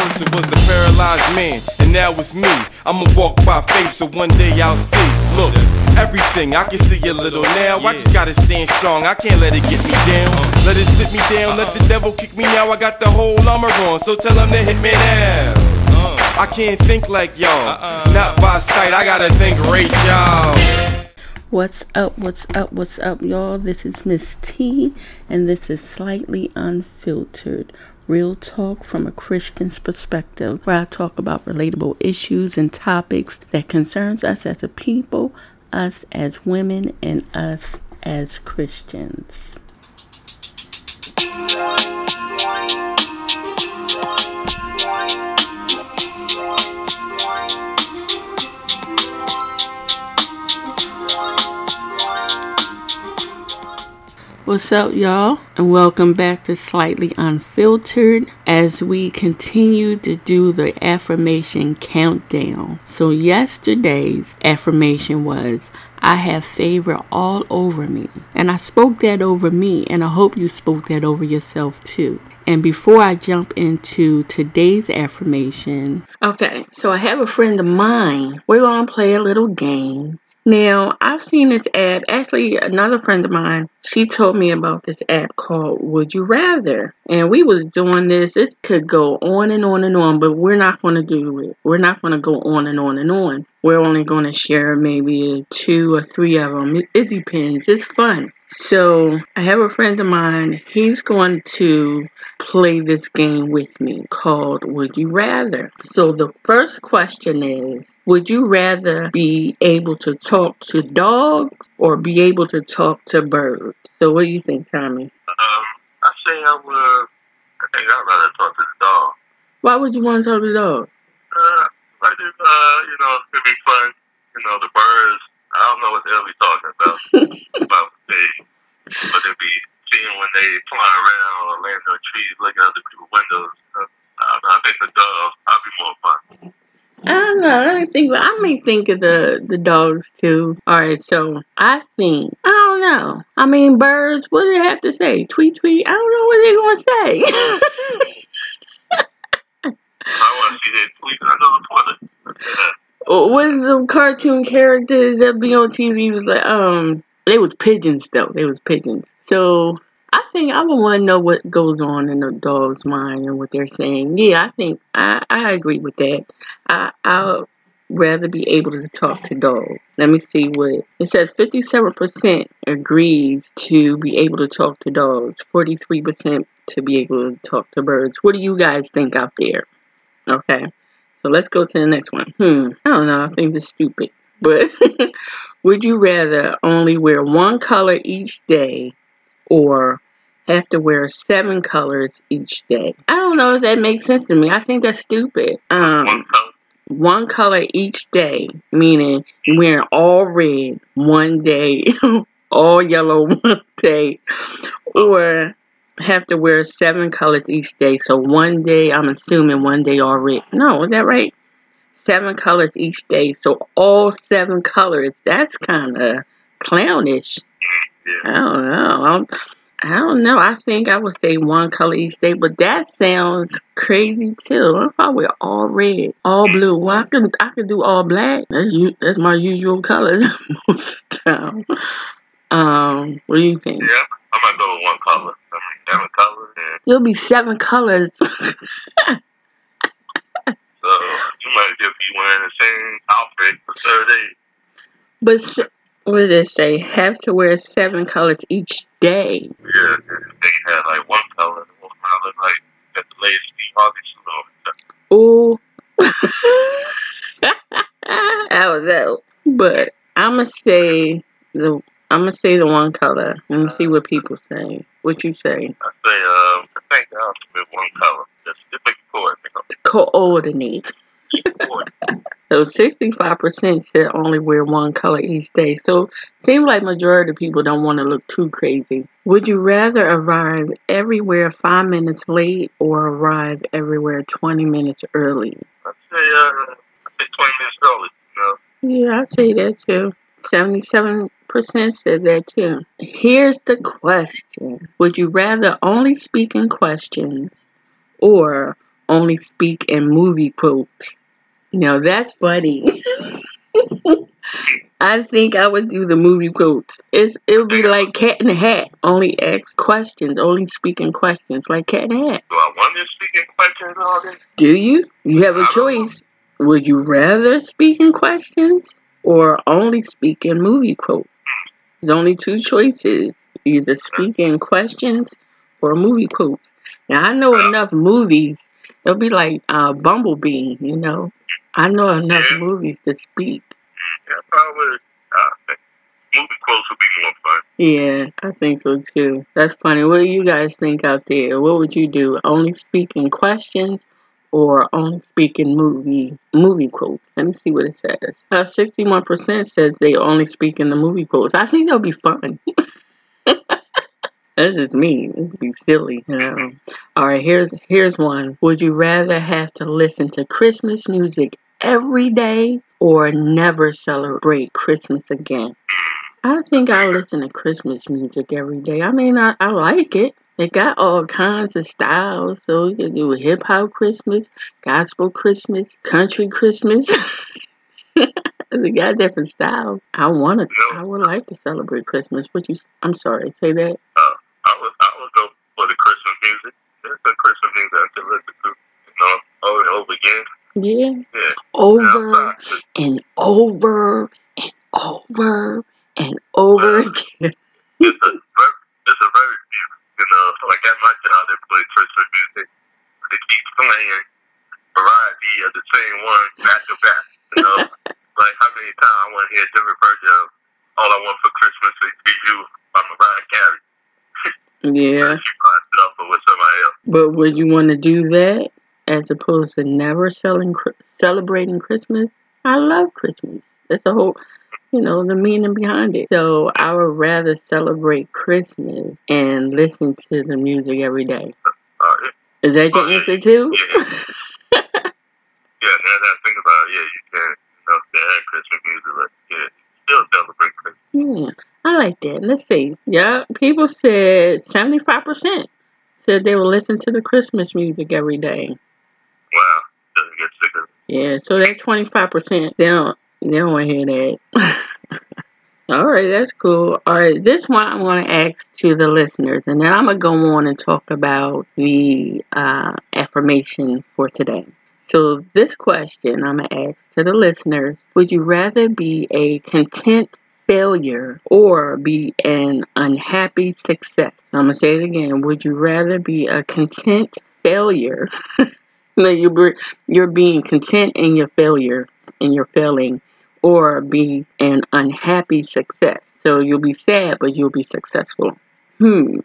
person was the paralyzed man, and now it's me. I'ma walk by faith, so one day I'll see. Look, everything, I can see a little now. I just gotta stand strong, I can't let it get me down. Let it sit me down, let the devil kick me out. I got the whole armor on, so tell him to hit me now. I can't think like y'all, uh-uh. not by sight, I gotta think great, y'all. What's up? What's up? What's up, y'all? This is Miss T, and this is Slightly Unfiltered. Real talk from a Christian's perspective, where I talk about relatable issues and topics that concerns us as a people, us as women, and us as Christians. What's up, y'all? And welcome back to Slightly Unfiltered as we continue to do the affirmation countdown. So, yesterday's affirmation was I have favor all over me. And I spoke that over me, and I hope you spoke that over yourself too. And before I jump into today's affirmation, okay, so I have a friend of mine. We're going to play a little game. Now, I've seen this app. Actually, another friend of mine, she told me about this app called Would You Rather. And we was doing this. It could go on and on and on, but we're not going to do it. We're not going to go on and on and on. We're only going to share maybe two or three of them. It, it depends. It's fun. So I have a friend of mine. He's going to play this game with me called Would You Rather. So the first question is Would you rather be able to talk to dogs or be able to talk to birds? So what do you think, Tommy? Um, I say I would. I think I'd rather talk to the dog. Why would you want to talk to dogs? Uh, like if, uh, you know, it'd be fun. You know, the birds. I don't know what they'll be talking about. about they, but it'd be seeing when they fly around or land on trees, looking out the people's windows. I, I think the dogs. I'd be more fun. I don't know. I think I may think of the the dogs too. All right, so I think I don't know. I mean, birds. What do they have to say? Tweet, tweet. I don't know what they're gonna say. I want to see that tweet. I know the toilet. What some cartoon characters that be on TV was like um they was pigeons though. They was pigeons. So I think I would want to know what goes on in the dog's mind and what they're saying. Yeah, I think I, I agree with that. I I'll rather be able to talk to dogs. Let me see what it says. Fifty-seven percent agrees to be able to talk to dogs. Forty-three percent to be able to talk to birds. What do you guys think out there? Okay, so let's go to the next one. Hmm, I don't know. I think this is stupid. But would you rather only wear one color each day or have to wear seven colors each day? I don't know if that makes sense to me. I think that's stupid. Um, One color. each day, meaning wearing all red one day, all yellow one day, or have to wear seven colors each day. So one day, I'm assuming one day all red. No, is that right? Seven colors each day. So all seven colors. That's kind of clownish. I don't know. I'm, I don't know. I think I would say one color each day, but that sounds crazy too. What if I wear all red, all blue? Well, I can I could do all black. That's you. That's my usual colors most of the time. Um, what do you think? Yeah, I might go with one color. I mean, seven colors. And You'll be seven colors. so you might just be wearing the same outfit for third day. but s- what did it say? Have to wear seven colors each day. Yeah, they had like one color and one color like at the latest Harvey salon. Ooh. that was out. But I'ma say the I'ma say the one color. Let me see what people say. What you say? I say, um, I think I'll with one color. Just, just make it cool. Make Coordinate. So sixty-five percent said only wear one color each day. So seems like majority of people don't want to look too crazy. Would you rather arrive everywhere five minutes late or arrive everywhere twenty minutes early? I say, uh, 20 minutes early. You know, Yeah, I'd say that too. Seventy-seven percent said that too. Here's the question: Would you rather only speak in questions or only speak in movie quotes. Now that's funny. I think I would do the movie quotes. It's it would be like Cat in the Hat. Only ask questions, only speaking questions, like Cat in the Hat. Do I want to speak in questions all this? Do you? You have a choice. Would you rather speak in questions or only speak in movie quotes? There's only two choices. Either speak in questions or movie quotes. Now I know enough movies. It'll be like uh, Bumblebee, you know. I know enough Yeah. movies to speak. Yeah, probably. Uh, movie quotes would be more fun. Yeah, I think so too. That's funny. What do you guys think out there? What would you do? Only speaking questions or only speaking movie movie quotes? Let me see what it says. Uh, 61% says they only speak in the movie quotes. I think that'll be fun. That's just me. It'd be silly, you know. All right, here's here's one. Would you rather have to listen to Christmas music every day or never celebrate Christmas again? I think I listen to Christmas music every day. I mean, I, I like it. It got all kinds of styles. So you can do hip hop Christmas, gospel Christmas, country Christmas. they got different styles. I want to. I would like to celebrate Christmas. But you, I'm sorry, say that. Uh, I would, I would go for the Christmas music. There's the Christmas music I can listen to, you know, over and over again. Yeah. Yeah. Over Yeah, and over and over and over again. it's a very, it's a very few, you know, like at my job they play Christmas music. They keep playing variety of the same one back to back, you know. like how many times I want to hear a different version of All I Want for Christmas is Be You by Mariah Carey. Yeah. She finds it up with somebody else. But would you want to do that as opposed to never selling, celebrating Christmas? I love Christmas. That's the whole, you know, the meaning behind it. So I would rather celebrate Christmas and listen to the music every day. Uh, Is that your answer too? yeah. yeah, now that I think about it, yeah, you can, you know, they had Christmas music, but yeah, still celebrate Christmas. Yeah, I like that. Let's see. Yeah, people said 75% said they will listen to the Christmas music every day. Wow, doesn't get sick of. Yeah, so that 25%, they don't, they don't want to hear that. All right, that's cool. All right, this one I want to ask to the listeners, and then I'm going to go on and talk about the uh, affirmation for today. So, this question I'm going to ask to the listeners Would you rather be a content failure or be an unhappy success? I'm going to say it again. Would you rather be a content failure? no, you're, you're being content in your failure, in your failing, or be an unhappy success. So you'll be sad, but you'll be successful. Hmm.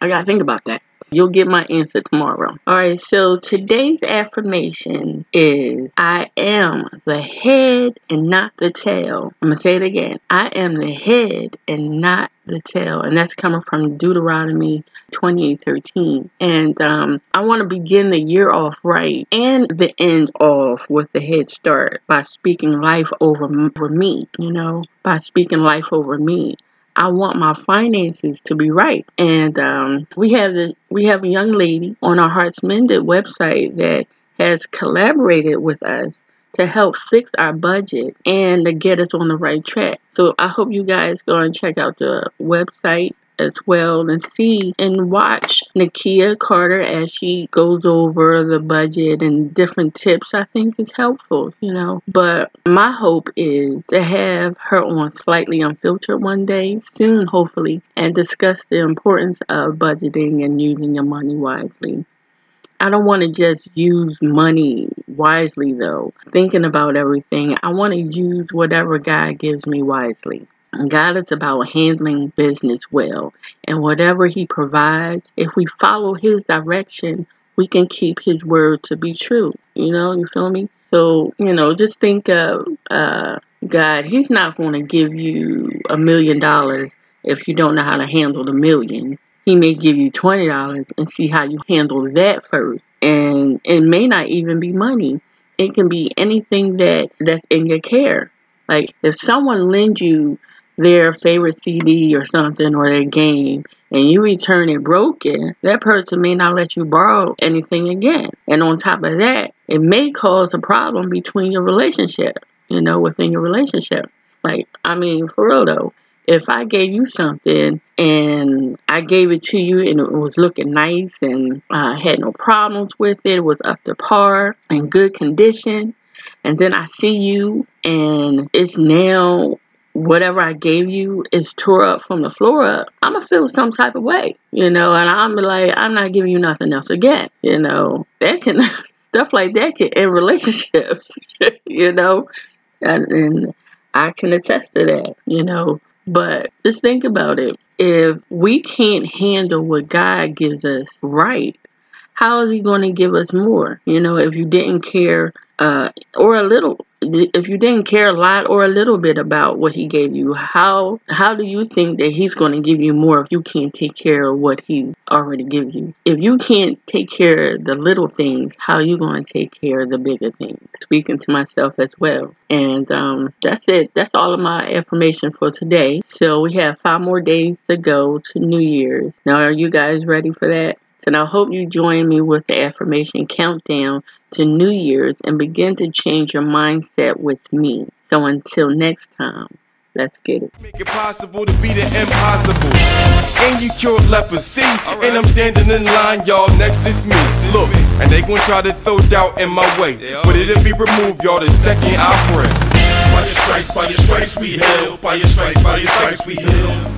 I gotta think about that. You'll get my answer tomorrow. Alright, so today's affirmation is I am the head and not the tail. I'm gonna say it again. I am the head and not the tail. And that's coming from Deuteronomy 28:13. And um, I want to begin the year off right and the end off with the head start by speaking life over, over me, you know, by speaking life over me. I want my finances to be right. And um, we have we have a young lady on our Hearts Mended website that has collaborated with us to help fix our budget and to get us on the right track. So I hope you guys go and check out the website as well and see and watch Nakia Carter as she goes over the budget and different tips I think is helpful, you know. But my hope is to have her on Slightly Unfiltered one day, soon hopefully, and discuss the importance of budgeting and using your money wisely. I don't want to just use money wisely though, thinking about everything. I want to use whatever God gives me wisely. God is about handling business well. And whatever He provides, if we follow His direction, we can keep His word to be true. You know, you feel me? So, you know, just think of uh, God. He's not going to give you a million dollars if you don't know how to handle the million. He may give you $20 and see how you handle that first. And it may not even be money. It can be anything that that's in your care. Like if someone lends you their favorite CD or something or their game and you return it broken, that person may not let you borrow anything again. And on top of that, it may cause a problem between your relationship, you know, within your relationship. Like, I mean, for real though, if I gave you something and I gave it to you and it was looking nice and I uh, had no problems with it, it was up to par in good condition, and then I see you and it's now whatever I gave you is tore up from the floor up, I'm gonna feel some type of way, you know, and I'm like, I'm not giving you nothing else again, you know. That can stuff like that can end relationships, you know, and, and I can attest to that, you know. But just think about it. If we can't handle what God gives us right, how is He going to give us more? You know, if you didn't care uh, or a little if you didn't care a lot or a little bit about what he gave you how how do you think that he's going to give you more if you can't take care of what he already gives you? If you can't take care of the little things how are you going to take care of the bigger things? Speaking to myself as well. And um, that's it. That's all of my information for today. So we have five more days to go to new year's. Now are you guys ready for that and I hope you join me with the affirmation countdown to New Year's and begin to change your mindset with me. So until next time, let's get it. Make it possible to be the impossible. And you cured leprosy. Right. And I'm standing in line, y'all. Next is me. Look, and they gonna try to throw doubt in my way. But it'll be removed, y'all, the second I pray. By your stripes, by your stripes we heal. By your stripes, by your stripes we heal.